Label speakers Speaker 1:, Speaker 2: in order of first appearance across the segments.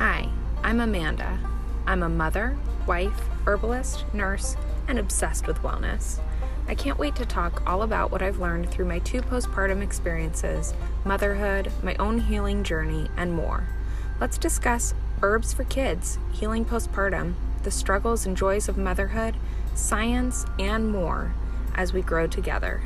Speaker 1: Hi, I'm Amanda. I'm a mother, wife, herbalist, nurse, and obsessed with wellness. I can't wait to talk all about what I've learned through my two postpartum experiences, motherhood, my own healing journey, and more. Let's discuss herbs for kids, healing postpartum, the struggles and joys of motherhood, science, and more as we grow together.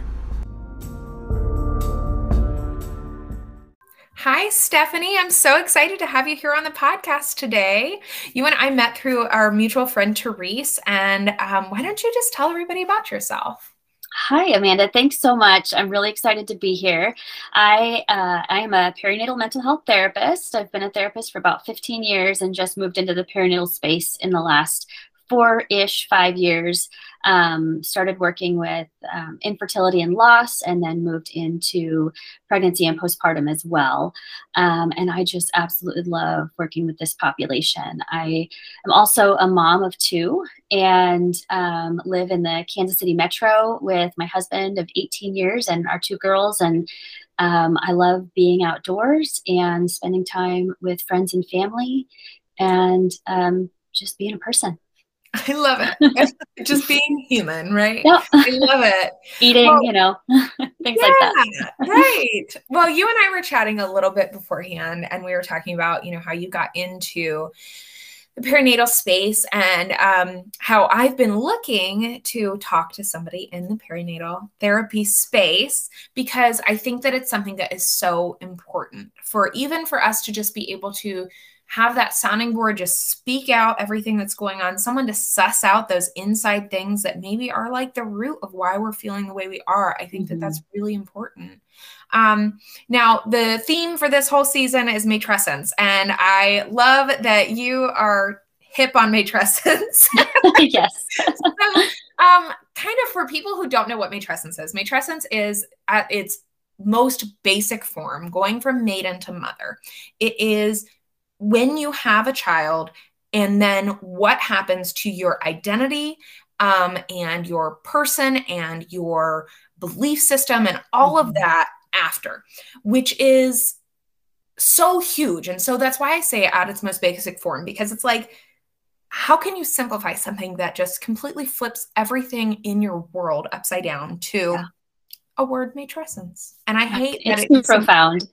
Speaker 1: Hi, Stephanie. I'm so excited to have you here on the podcast today. You and I met through our mutual friend, Therese. And um, why don't you just tell everybody about yourself?
Speaker 2: Hi, Amanda. Thanks so much. I'm really excited to be here. I uh, I am a perinatal mental health therapist. I've been a therapist for about 15 years and just moved into the perinatal space in the last four ish, five years. Um, started working with um, infertility and loss, and then moved into pregnancy and postpartum as well. Um, and I just absolutely love working with this population. I am also a mom of two and um, live in the Kansas City metro with my husband of 18 years and our two girls. And um, I love being outdoors and spending time with friends and family and um, just being a person.
Speaker 1: I love it. Just being human, right? Yep. I love it.
Speaker 2: Eating, well, you know, things yeah, like that.
Speaker 1: right. Well, you and I were chatting a little bit beforehand, and we were talking about, you know, how you got into the perinatal space and um, how I've been looking to talk to somebody in the perinatal therapy space because I think that it's something that is so important for even for us to just be able to have that sounding board just speak out everything that's going on, someone to suss out those inside things that maybe are like the root of why we're feeling the way we are. I think mm-hmm. that that's really important. Um, now, the theme for this whole season is matrescence, and I love that you are hip on matrescence.
Speaker 2: yes.
Speaker 1: so, um, kind of for people who don't know what matrescence is, matrescence is at its most basic form, going from maiden to mother. It is when you have a child and then what happens to your identity um, and your person and your belief system and all of mm-hmm. that after, which is so huge. And so that's why I say at its most basic form, because it's like, how can you simplify something that just completely flips everything in your world upside down to yeah. a word matrescence? And I hate
Speaker 2: it's that it's profound.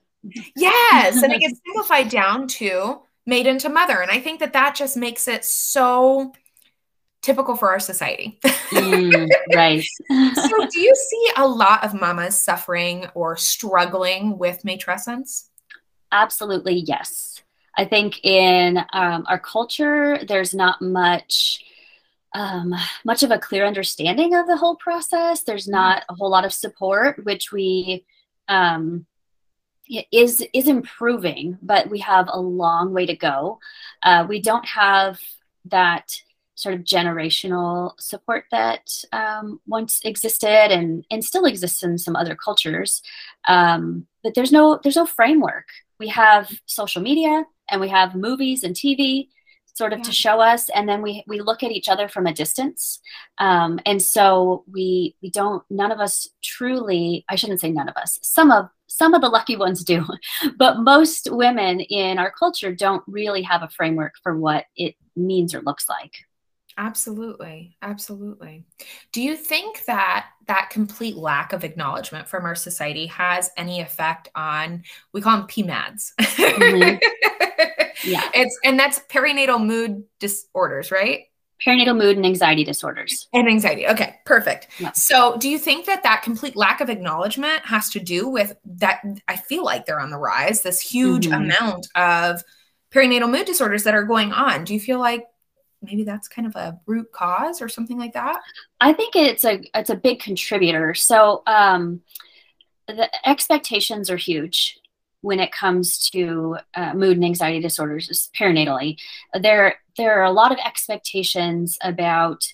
Speaker 1: Yes, and it gets simplified down to maiden to mother, and I think that that just makes it so typical for our society.
Speaker 2: mm, right.
Speaker 1: so, do you see a lot of mamas suffering or struggling with matrescence?
Speaker 2: Absolutely, yes. I think in um, our culture, there's not much um, much of a clear understanding of the whole process. There's mm-hmm. not a whole lot of support, which we um, is is improving, but we have a long way to go. Uh, we don't have that sort of generational support that um, once existed and and still exists in some other cultures. Um, but there's no there's no framework. We have social media and we have movies and TV sort of yeah. to show us and then we we look at each other from a distance. Um, and so we we don't none of us truly i shouldn't say none of us some of some of the lucky ones do but most women in our culture don't really have a framework for what it means or looks like.
Speaker 1: Absolutely. Absolutely. Do you think that that complete lack of acknowledgement from our society has any effect on we call them pmads mm-hmm. yeah. It's and that's perinatal mood disorders right?
Speaker 2: Perinatal mood and anxiety disorders.
Speaker 1: And anxiety. Okay perfect. So do you think that that complete lack of acknowledgement has to do with that? I feel like they're on the rise this huge mm-hmm. amount of perinatal mood disorders that are going on. Do you feel like maybe that's kind of a root cause or something like that?
Speaker 2: I think it's a it's a big contributor. So um the expectations are huge when it comes to uh, mood and anxiety disorders perinatally there there are a lot of expectations about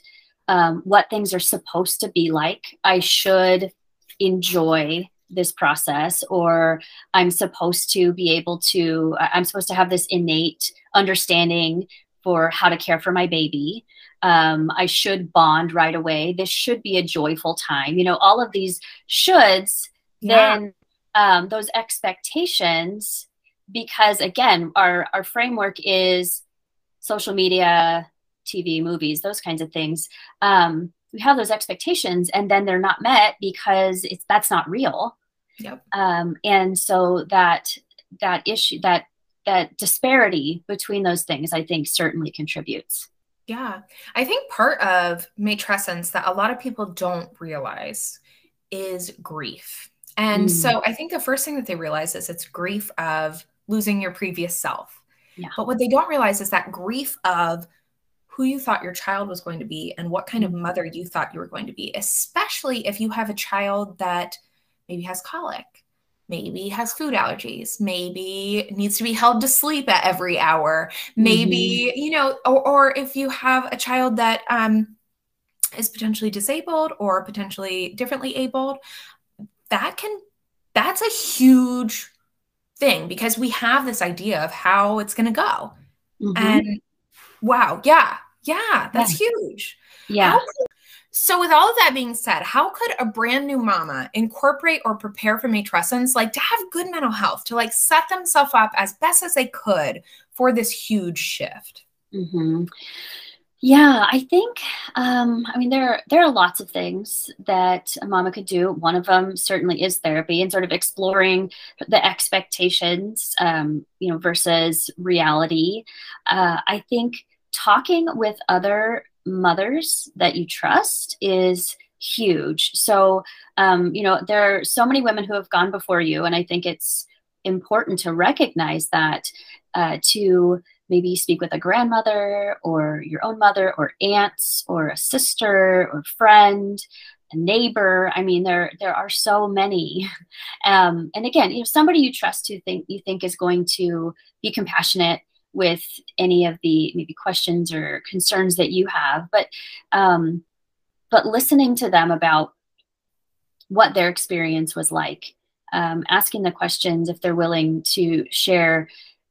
Speaker 2: um, what things are supposed to be like. I should enjoy this process or i'm supposed to be able to i'm supposed to have this innate understanding for how to care for my baby. Um, i should bond right away. This should be a joyful time. You know all of these shoulds yeah. then um, those expectations because again, our our framework is social media, TV, movies, those kinds of things. Um, we have those expectations, and then they're not met because it's that's not real.
Speaker 1: Yep.
Speaker 2: Um, and so that that issue that that disparity between those things, I think, certainly contributes.
Speaker 1: Yeah, I think part of matrescence that a lot of people don't realize is grief. And mm. so I think the first thing that they realize is it's grief of losing your previous self.
Speaker 2: Yeah.
Speaker 1: But what they don't realize is that grief of who you thought your child was going to be and what kind of mm. mother you thought you were going to be, especially if you have a child that maybe has colic, maybe has food allergies, maybe needs to be held to sleep at every hour, maybe, mm-hmm. you know, or, or, if you have a child that um, is potentially disabled or potentially differently abled, that can, that's a huge thing because we have this idea of how it's going to go. Mm-hmm. And wow, yeah, yeah, that's yeah. huge.
Speaker 2: Yeah.
Speaker 1: so, with all of that being said, how could a brand new mama incorporate or prepare for matrescence, like to have good mental health, to like set themselves up as best as they could for this huge shift?
Speaker 2: Mm-hmm. Yeah, I think um, I mean there are there are lots of things that a mama could do. One of them certainly is therapy and sort of exploring the expectations, um, you know, versus reality. Uh, I think talking with other mothers that you trust is huge. So, um, you know, there are so many women who have gone before you, and I think it's important to recognize that uh, to maybe speak with a grandmother or your own mother or aunts or a sister or friend a neighbor. I mean there there are so many. Um, and again you know somebody you trust who think you think is going to be compassionate with any of the maybe questions or concerns that you have. But um, but listening to them about what their experience was like um, asking the questions if they're willing to share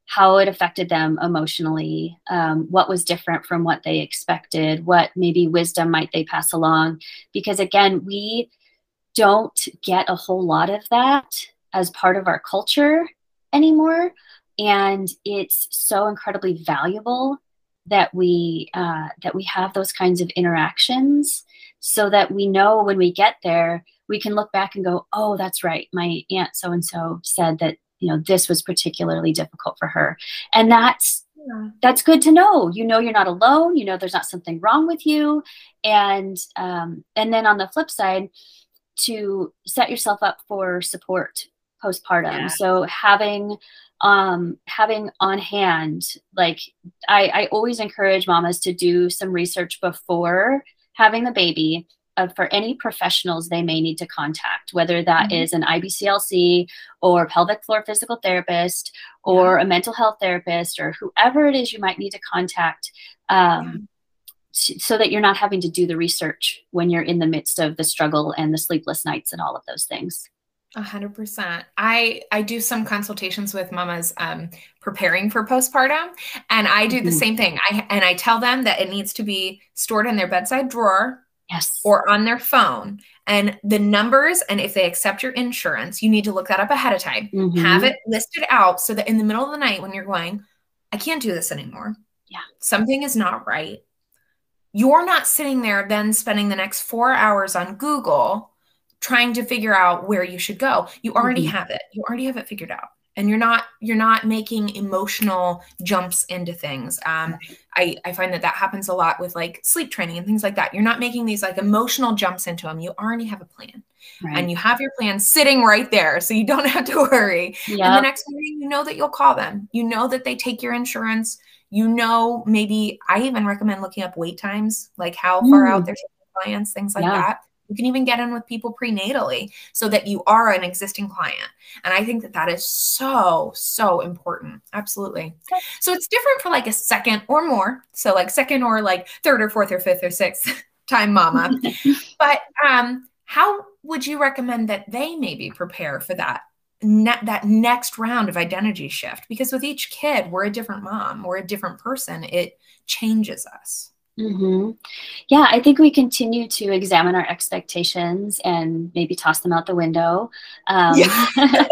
Speaker 2: how it affected them emotionally, um, what was different from what they expected, what maybe wisdom might they pass along. Because again, we don't get a whole lot of that as part of our culture anymore. And it's so incredibly valuable that we uh, that we have those kinds of interactions so that we know when we get there we can look back and go oh that's right my aunt so and so said that you know this was particularly difficult for her. And that's yeah. that's good to know. You know you're not alone. You know there's not something wrong with you. And um, and then on the flip side to set yourself up for support postpartum. Yeah. so having um having on hand like i i always encourage mamas to do some research before having the baby uh, for any professionals they may need to contact, whether that mm-hmm. is an IBCLC or pelvic floor physical therapist or yeah. a mental health therapist or whoever it is you might need to contact. Um, yeah. so that you're not having to do the research when you're in the midst of the struggle and the sleepless nights and all of those things.
Speaker 1: A hundred percent. I I do some consultations with mamas um, preparing for postpartum, and I do mm-hmm. the same thing. I and I tell them that it needs to be stored in their bedside drawer
Speaker 2: Yes.
Speaker 1: Or on their phone. And the numbers, and if they accept your insurance, you need to look that up ahead of time. Mm-hmm. Have it listed out so that in the middle of the night when you're going, I can't do this anymore.
Speaker 2: Yeah.
Speaker 1: Something is not right. You're not sitting there then spending the next four hours on Google trying to figure out where you should go. You already mm-hmm. have it. You already have it figured out and you're not you're not making emotional jumps into things um, I, I find that that happens a lot with like sleep training and things like that you're not making these like emotional jumps into them you already have a plan right. and you have your plan sitting right there so you don't have to worry yep. and the next morning you know that you'll call them you know that they take your insurance you know maybe i even recommend looking up wait times like how far mm. out their clients things like yeah. that you can even get in with people prenatally so that you are an existing client. And I think that that is so, so important. Absolutely. So it's different for like a second or more. So like second or like third or fourth or fifth or sixth time mama. but um, how would you recommend that they maybe prepare for that? Ne- that next round of identity shift because with each kid we're a different mom we're a different person it changes us
Speaker 2: Mm-hmm. Yeah, I think we continue to examine our expectations and maybe toss them out the window um, yeah.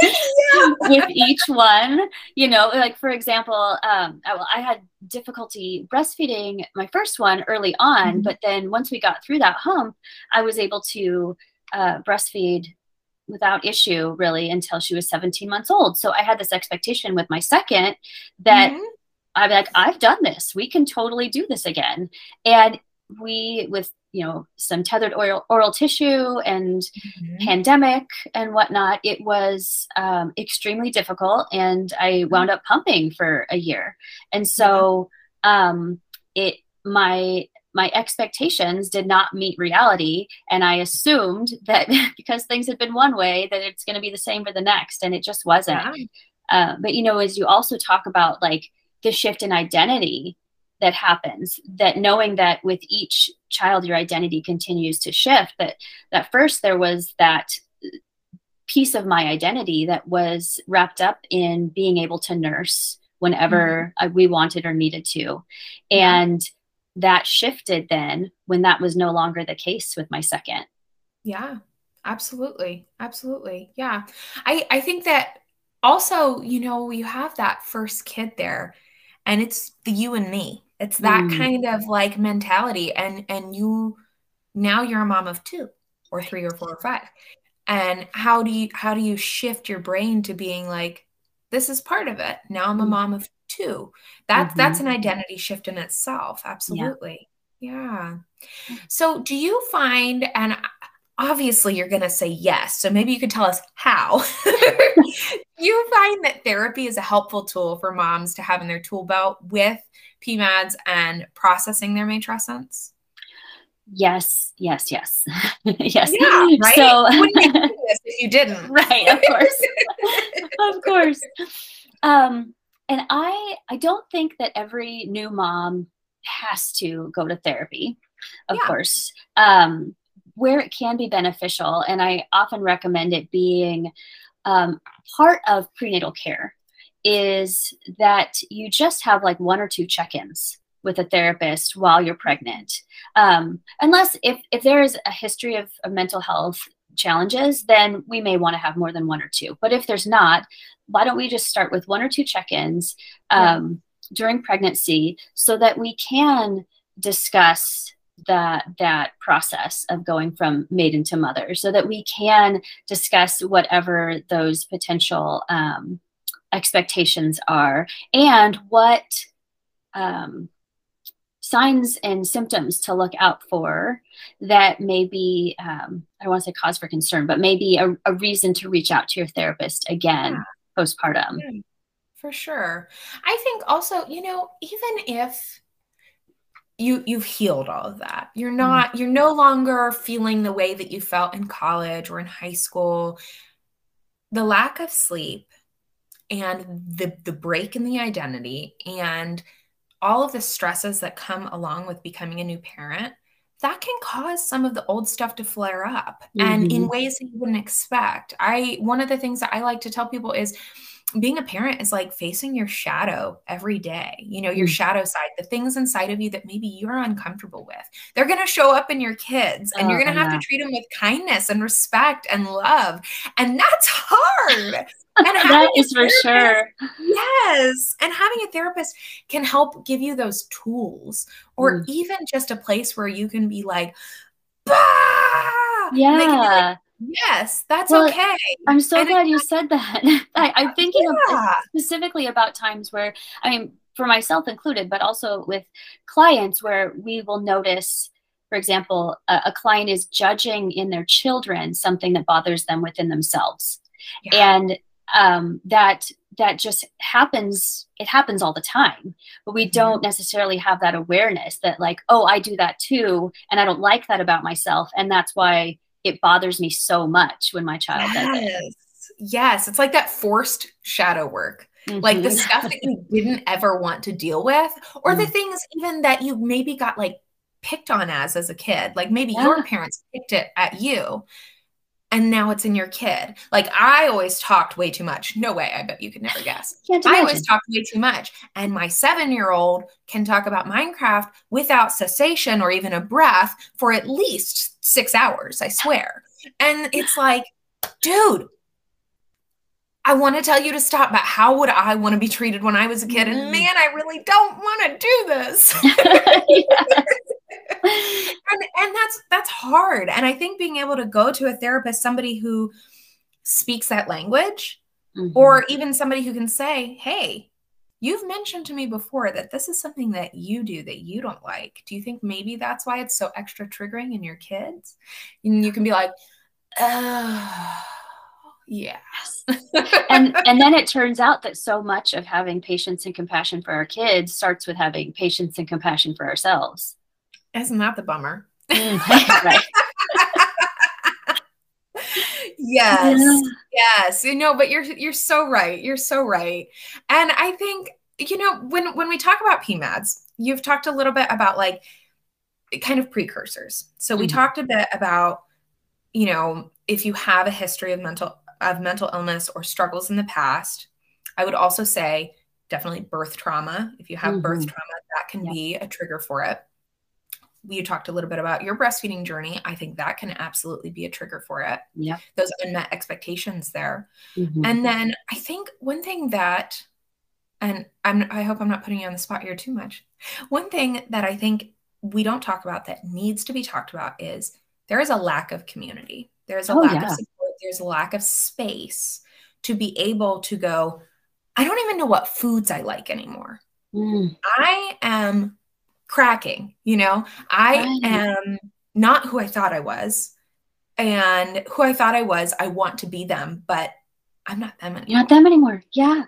Speaker 2: with each one. You know, like for example, um, I, I, had difficulty breastfeeding my first one early on, mm-hmm. but then once we got through that hump, I was able to uh, breastfeed without issue really until she was 17 months old. So I had this expectation with my second that. Mm-hmm I'm like, I've done this. We can totally do this again. And we, with you know, some tethered oral, oral tissue and mm-hmm. pandemic and whatnot, it was um, extremely difficult. And I wound up pumping for a year. And so um, it, my, my expectations did not meet reality. And I assumed that because things had been one way, that it's going to be the same for the next. And it just wasn't. Yeah. Uh, but, you know, as you also talk about like, the shift in identity that happens that knowing that with each child your identity continues to shift that that first there was that piece of my identity that was wrapped up in being able to nurse whenever mm-hmm. we wanted or needed to. And that shifted then when that was no longer the case with my second.
Speaker 1: Yeah absolutely absolutely. Yeah. I i think that also you know you have that first kid there and it's the you and me it's that mm. kind of like mentality and and you now you're a mom of two or three or four or five and how do you how do you shift your brain to being like this is part of it now i'm a mm. mom of two that's mm-hmm. that's an identity shift in itself absolutely yeah. yeah so do you find and obviously you're going to say yes. So maybe you could tell us how. you find that therapy is a helpful tool for moms to have in their tool belt with PMADS and processing their matrescence?
Speaker 2: Yes, yes, yes, yes.
Speaker 1: Yeah, right. So you if you didn't,
Speaker 2: right? Of course, of course. Um, and I, I don't think that every new mom has to go to therapy. Of yeah. course, um, where it can be beneficial, and I often recommend it being um, part of prenatal care, is that you just have like one or two check ins with a therapist while you're pregnant. Um, unless if, if there is a history of, of mental health challenges, then we may want to have more than one or two. But if there's not, why don't we just start with one or two check ins um, yeah. during pregnancy so that we can discuss that that process of going from maiden to mother so that we can discuss whatever those potential um, expectations are and what um, signs and symptoms to look out for that may be um, i don't want to say cause for concern but maybe a, a reason to reach out to your therapist again yeah. postpartum.
Speaker 1: For sure. I think also you know even if you you've healed all of that you're mm. not you're no longer feeling the way that you felt in college or in high school the lack of sleep and the the break in the identity and all of the stresses that come along with becoming a new parent that can cause some of the old stuff to flare up mm-hmm. and in mm-hmm. ways that you wouldn't expect i one of the things that i like to tell people is being a parent is like facing your shadow every day, you know, your mm. shadow side, the things inside of you that maybe you're uncomfortable with. They're going to show up in your kids and oh, you're going to have to treat them with kindness and respect and love. And that's hard.
Speaker 2: And that is for sure.
Speaker 1: Yes. And having a therapist can help give you those tools or mm. even just a place where you can be like, bah!
Speaker 2: Yeah.
Speaker 1: Yes, that's well, okay.
Speaker 2: I'm so and glad you said that. I, am thinking yeah. specifically about times where, I mean, for myself included, but also with clients where we will notice, for example, a, a client is judging in their children something that bothers them within themselves. Yeah. And um, that that just happens it happens all the time but we mm-hmm. don't necessarily have that awareness that like oh i do that too and i don't like that about myself and that's why it bothers me so much when my child yes. does it.
Speaker 1: Yes, it's like that forced shadow work. Mm-hmm. Like the mm-hmm. stuff that you didn't ever want to deal with, or mm. the things even that you maybe got like picked on as as a kid. Like maybe yeah. your parents picked it at you. And now it's in your kid. Like I always talked way too much. No way. I bet you could never guess. I always talked way too much. And my seven year old can talk about Minecraft without cessation or even a breath for at least six hours, I swear. And it's like, dude, I want to tell you to stop, but how would I want to be treated when I was a kid? And mm. man, I really don't want to do this. and, and that's that's hard. And I think being able to go to a therapist, somebody who speaks that language, mm-hmm. or even somebody who can say, Hey, you've mentioned to me before that this is something that you do that you don't like. Do you think maybe that's why it's so extra triggering in your kids? And you can be like, oh Yes.
Speaker 2: and and then it turns out that so much of having patience and compassion for our kids starts with having patience and compassion for ourselves.
Speaker 1: Isn't that the bummer? Mm, right. yes. Yeah. Yes. You know, but you're you're so right. You're so right. And I think, you know, when when we talk about PMADs, you've talked a little bit about like kind of precursors. So we mm-hmm. talked a bit about, you know, if you have a history of mental of mental illness or struggles in the past. I would also say definitely birth trauma. If you have mm-hmm. birth trauma, that can be a trigger for it. You talked a little bit about your breastfeeding journey. I think that can absolutely be a trigger for it.
Speaker 2: Yeah.
Speaker 1: Those unmet expectations there. Mm-hmm. And then I think one thing that, and I'm, I hope I'm not putting you on the spot here too much. One thing that I think we don't talk about that needs to be talked about is there is a lack of community. There's a oh, lack yeah. of support there's a lack of space to be able to go, I don't even know what foods I like anymore. Mm. I am cracking, you know, I right. am not who I thought I was. And who I thought I was, I want to be them, but I'm not them anymore.
Speaker 2: You're not them anymore. Yeah.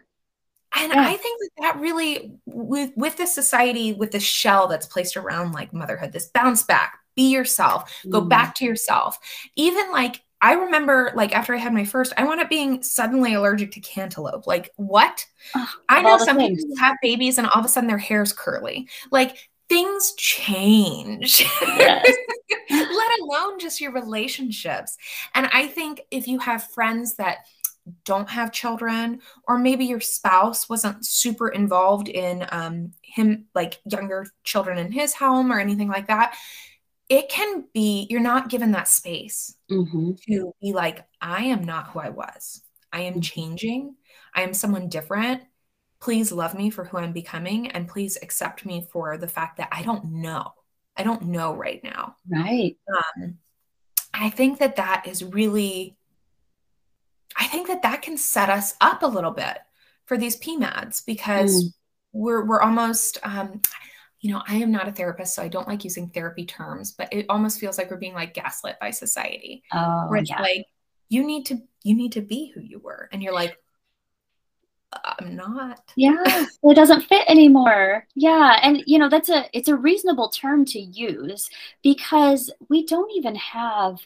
Speaker 1: And yeah. I think that that really, with with this society, with the shell that's placed around like motherhood, this bounce back, be yourself, mm. go back to yourself. Even like I remember like after I had my first, I wound up being suddenly allergic to cantaloupe. Like what? Oh, I know some people have babies and all of a sudden their hair's curly. Like things change. Yes. Let alone just your relationships. And I think if you have friends that don't have children or maybe your spouse wasn't super involved in um, him like younger children in his home or anything like that it can be you're not given that space mm-hmm. to be like i am not who i was i am mm-hmm. changing i am someone different please love me for who i'm becoming and please accept me for the fact that i don't know i don't know right now
Speaker 2: right
Speaker 1: um, i think that that is really i think that that can set us up a little bit for these pmads because mm. we're we're almost um, you know, I am not a therapist, so I don't like using therapy terms, but it almost feels like we're being like gaslit by society.
Speaker 2: Oh,
Speaker 1: where it's
Speaker 2: yeah.
Speaker 1: like you need to you need to be who you were, and you're like, I'm not.
Speaker 2: Yeah, it doesn't fit anymore. Yeah, and you know that's a it's a reasonable term to use because we don't even have.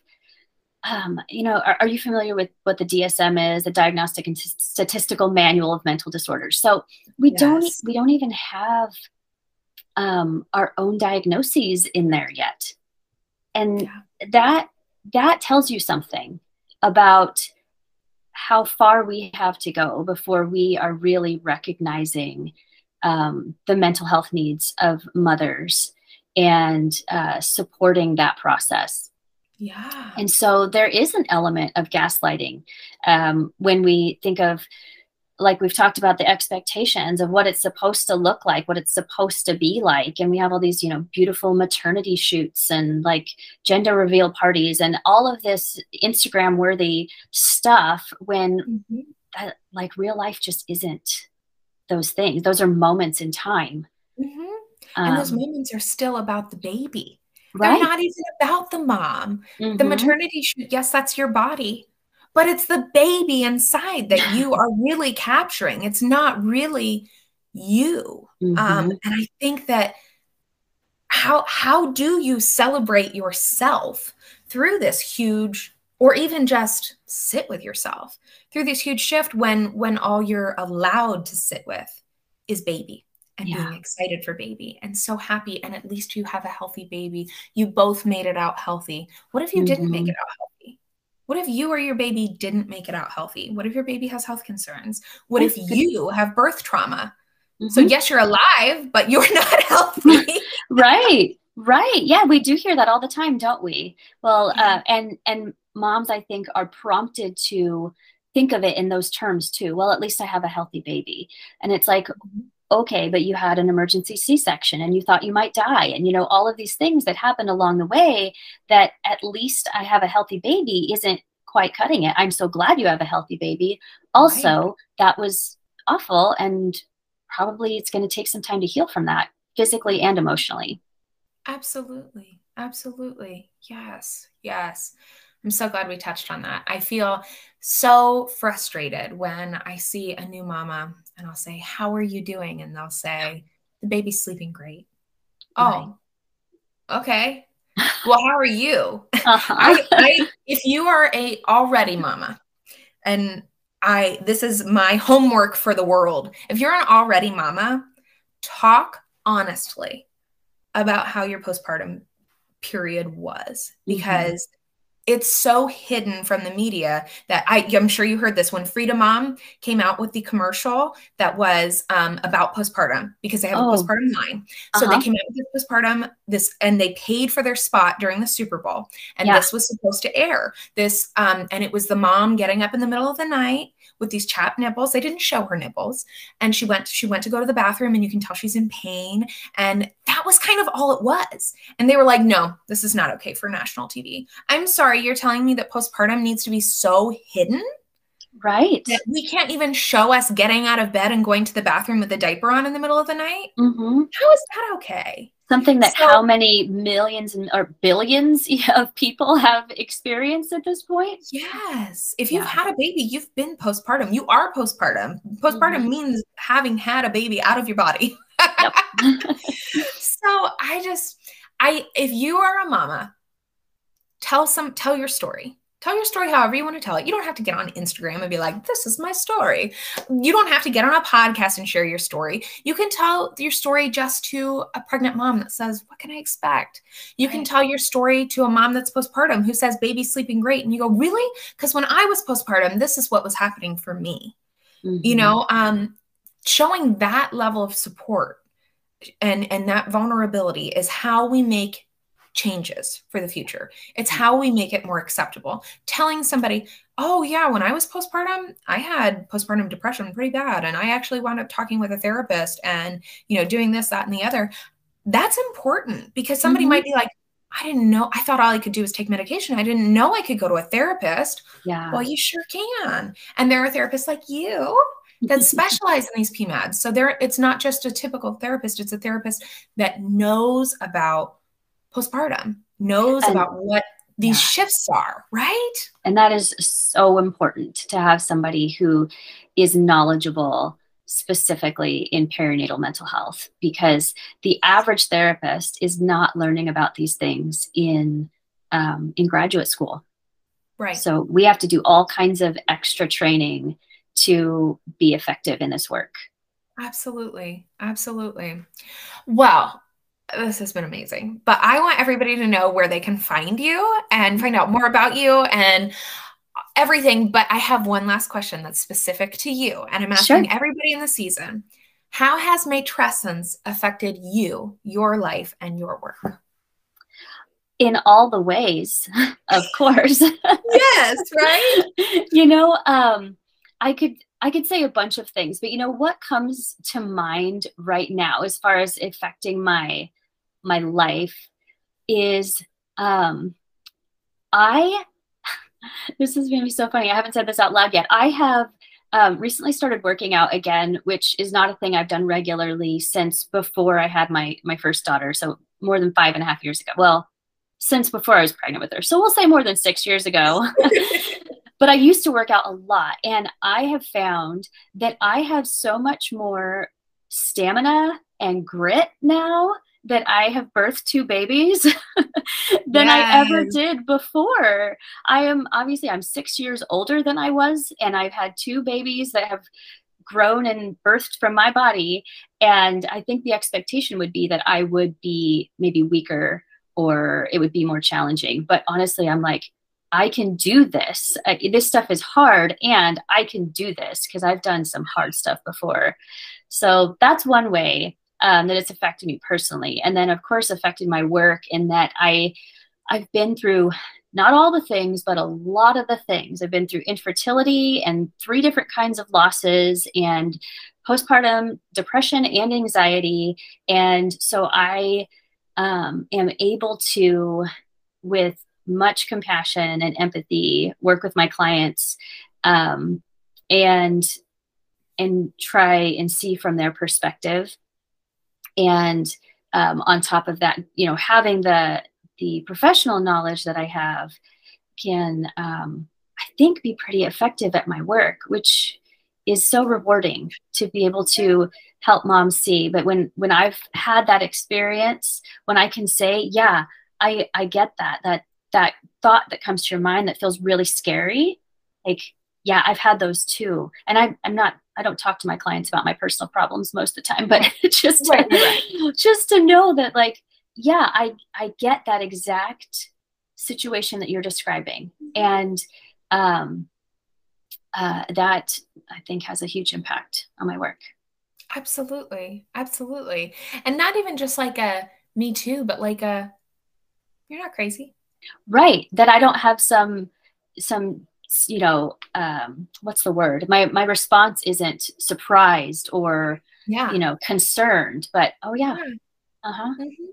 Speaker 2: Um, you know, are, are you familiar with what the DSM is, the Diagnostic and Statistical Manual of Mental Disorders? So we yes. don't we don't even have um, our own diagnoses in there yet and yeah. that that tells you something about how far we have to go before we are really recognizing um, the mental health needs of mothers and uh, supporting that process.
Speaker 1: Yeah.
Speaker 2: And so there is an element of gaslighting um, when we think of like we've talked about the expectations of what it's supposed to look like, what it's supposed to be like. And we have all these, you know, beautiful maternity shoots and like gender reveal parties and all of this Instagram worthy stuff when mm-hmm. that, like real life just isn't those things. Those are moments in time.
Speaker 1: Mm-hmm. And um, those moments are still about the baby. Right. They're not even about the mom. Mm-hmm. The maternity shoot, yes, that's your body but it's the baby inside that you are really capturing. It's not really you. Mm-hmm. Um, and I think that how how do you celebrate yourself through this huge or even just sit with yourself through this huge shift when when all you're allowed to sit with is baby and yeah. being excited for baby and so happy and at least you have a healthy baby you both made it out healthy what if you mm-hmm. didn't make mm-hmm. it out healthy What if you or your baby didn't make it out healthy? What if your baby has health concerns? What if you have birth trauma? Mm-hmm. So, yes, you're alive, but you're not healthy.
Speaker 2: right. Right. Yeah, we do hear that all the time, don't we? Well, uh, and and moms, I think, are prompted to think of it in those terms too. Well, at least I have a healthy baby, and it's like, mm-hmm. Okay, but you had an emergency C-section, and you thought you might die, and you know all of these things that happened along the way. That at least I have a healthy baby isn't quite cutting it. I'm so glad you have a healthy baby. Also, right. that was awful, and probably it's going to take some time to heal from that physically and emotionally.
Speaker 1: Absolutely. Absolutely. Yes. Yes. I'm so glad we touched on that. I feel so frustrated when I see a new mama and I'll say, How are you doing? And they'll say, The baby's sleeping great. Right. Oh, okay. Well, how are you? Uh-huh. I, I, if you are a already mama, and I this is my homework for the world. If you're an already mama, talk honestly about how your postpartum period was mm-hmm. because mm-hmm. It's so hidden from the media that I, am sure you heard this when Frida Mom came out with the commercial that was um, about postpartum because they have oh. a postpartum line. So uh-huh. they came out with this postpartum this and they paid for their spot during the Super Bowl and yeah. this was supposed to air this um, and it was the mom getting up in the middle of the night with these chapped nipples. They didn't show her nipples. And she went, she went to go to the bathroom and you can tell she's in pain. And that was kind of all it was. And they were like, no, this is not okay for national TV. I'm sorry, you're telling me that postpartum needs to be so hidden?
Speaker 2: Right.
Speaker 1: That we can't even show us getting out of bed and going to the bathroom with a diaper on in the middle of the night. Mm-hmm. How is that okay?
Speaker 2: Something that so, how many millions and, or billions of people have experienced at this point?
Speaker 1: Yes. If you've yeah. had a baby you've been postpartum. You are postpartum. Postpartum mm-hmm. means having had a baby out of your body. So i just i if you are a mama tell some tell your story Tell your story however you want to tell it. You don't have to get on Instagram and be like, this is my story. You don't have to get on a podcast and share your story. You can tell your story just to a pregnant mom that says, What can I expect? You right. can tell your story to a mom that's postpartum who says, Baby's sleeping great. And you go, Really? Because when I was postpartum, this is what was happening for me. Mm-hmm. You know, um, showing that level of support and and that vulnerability is how we make changes for the future. It's mm. how we make it more acceptable. Telling somebody, oh, yeah, when I was postpartum, I had postpartum depression pretty bad. And I actually wound up talking with a therapist and, you know, doing this, that, and the other. That's important because somebody mm-hmm. might be like, I didn't know. I thought all I could do was take medication. I didn't know I could go to a therapist.
Speaker 2: Yeah.
Speaker 1: Well, you sure can. And there are therapists like you that specialize in these PMADs. So there it's not just a typical therapist, it's a therapist that knows about postpartum, knows and, about what these yeah. shifts are, right?
Speaker 2: And that is so important to have somebody who is knowledgeable specifically in perinatal mental health because the average therapist is not learning about these things in um, in graduate school.
Speaker 1: Right.
Speaker 2: So we have to do all kinds of extra training to be effective in this work.
Speaker 1: Absolutely. Absolutely. Well, this has been amazing. But I want everybody to know where they can find you and find out more about you and everything. But I have one last question that's specific to you. And I'm asking sure. everybody in the season how has matrescence affected you, your life, and your work?
Speaker 2: In all the ways, of course.
Speaker 1: yes, right?
Speaker 2: you know, um, I could I could say a bunch of things, but you know what comes to mind right now as far as affecting my my life is um, I, this is going to be so funny. I haven't said this out loud yet. I have um, recently started working out again, which is not a thing I've done regularly since before I had my my first daughter. So more than five and a half years ago. Well, since before I was pregnant with her. So we'll say more than six years ago. but I used to work out a lot, and I have found that I have so much more stamina and grit now that I have birthed two babies than yes. I ever did before. I am obviously I'm 6 years older than I was and I've had two babies that have grown and birthed from my body and I think the expectation would be that I would be maybe weaker or it would be more challenging. But honestly, I'm like I can do this. I, this stuff is hard, and I can do this because I've done some hard stuff before. So that's one way um, that it's affected me personally, and then of course affected my work in that I I've been through not all the things, but a lot of the things. I've been through infertility and three different kinds of losses and postpartum depression and anxiety. And so I um, am able to, with much compassion and empathy, work with my clients um, and and try and see from their perspective. And um, on top of that, you know, having the the professional knowledge that I have can, um, I think, be pretty effective at my work, which is so rewarding to be able to help moms see. But when when I've had that experience, when I can say, yeah, I I get that that that thought that comes to your mind that feels really scary, like yeah, I've had those too. And I, I'm not, I don't talk to my clients about my personal problems most of the time, but just, right, to, right. just to know that like, yeah, I I get that exact situation that you're describing, and um, uh, that I think has a huge impact on my work.
Speaker 1: Absolutely, absolutely, and not even just like a me too, but like a you're not crazy,
Speaker 2: right? That I don't have some some you know um, what's the word? My my response isn't surprised or yeah. you know concerned, but oh yeah. Uh huh. Mm-hmm.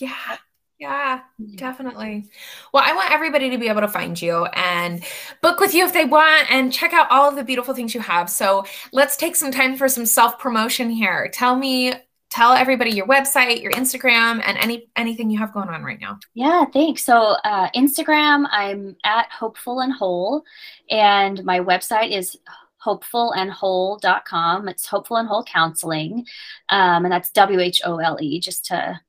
Speaker 1: Yeah. Yeah, definitely. Well, I want everybody to be able to find you and book with you if they want and check out all of the beautiful things you have. So let's take some time for some self promotion here. Tell me, tell everybody your website, your Instagram, and any anything you have going on right now.
Speaker 2: Yeah, thanks. So uh, Instagram, I'm at hopeful and whole, and my website is hopefulandwhole.com. It's hopeful and whole counseling, um, and that's W H O L E, just to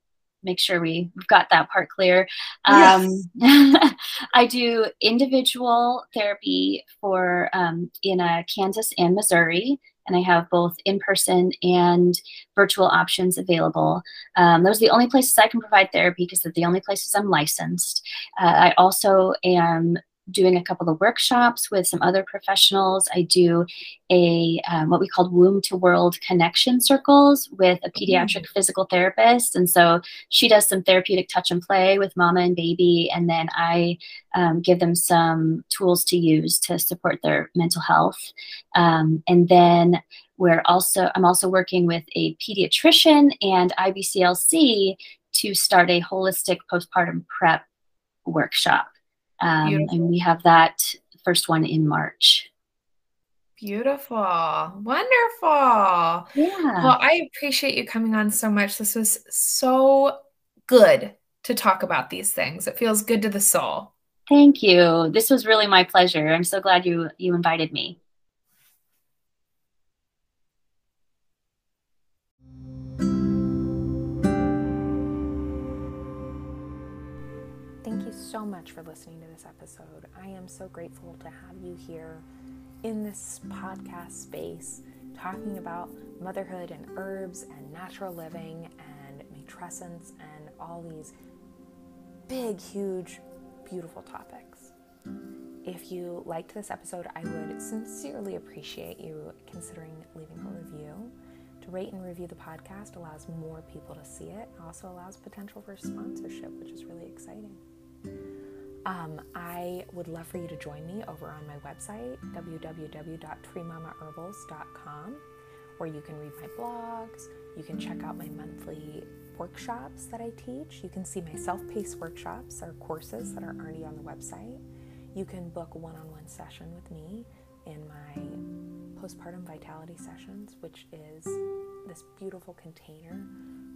Speaker 2: make sure we, have got that part clear. Um, yes. I do individual therapy for um, in uh, Kansas and Missouri, and I have both in person and virtual options available. Um, those are the only places I can provide therapy because they're the only places I'm licensed. Uh, I also am doing a couple of workshops with some other professionals. I do a um, what we call womb to world connection circles with a pediatric mm-hmm. physical therapist, and so she does some therapeutic touch and play with mama and baby, and then I um, give them some tools to use to support their mental health, um, and then we're also I'm also working with a pediatrician and IBCLC to start a holistic postpartum prep workshop. Um, and we have that first one in March.
Speaker 1: Beautiful. Wonderful. Yeah. Well, I appreciate you coming on so much. This was so good to talk about these things. It feels good to the soul.
Speaker 2: Thank you. This was really my pleasure. I'm so glad you you invited me.
Speaker 1: So much for listening to this episode. I am so grateful to have you here in this podcast space talking about motherhood and herbs and natural living and matrescence and all these big, huge, beautiful topics. If you liked this episode, I would sincerely appreciate you considering leaving a review. To rate and review the podcast allows more people to see it, also allows potential for sponsorship, which is really exciting. Um, I would love for you to join me over on my website, www.treemamaherbals.com, where you can read my blogs, you can check out my monthly workshops that I teach, you can see my self paced workshops or courses that are already on the website. You can book one on one session with me in my postpartum vitality sessions, which is this beautiful container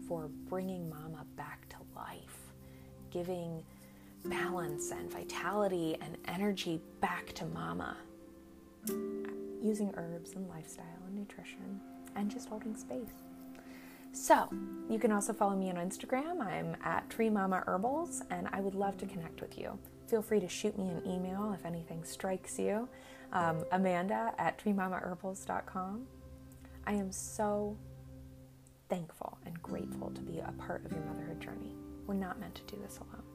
Speaker 1: for bringing mama back to life, giving balance and vitality and energy back to mama using herbs and lifestyle and nutrition and just holding space. So, you can also follow me on Instagram. I'm at Tree Mama Herbals, and I would love to connect with you. Feel free to shoot me an email if anything strikes you. Um, Amanda at treemamaherbals.com. I am so thankful and grateful to be a part of your motherhood journey. We're not meant to do this alone.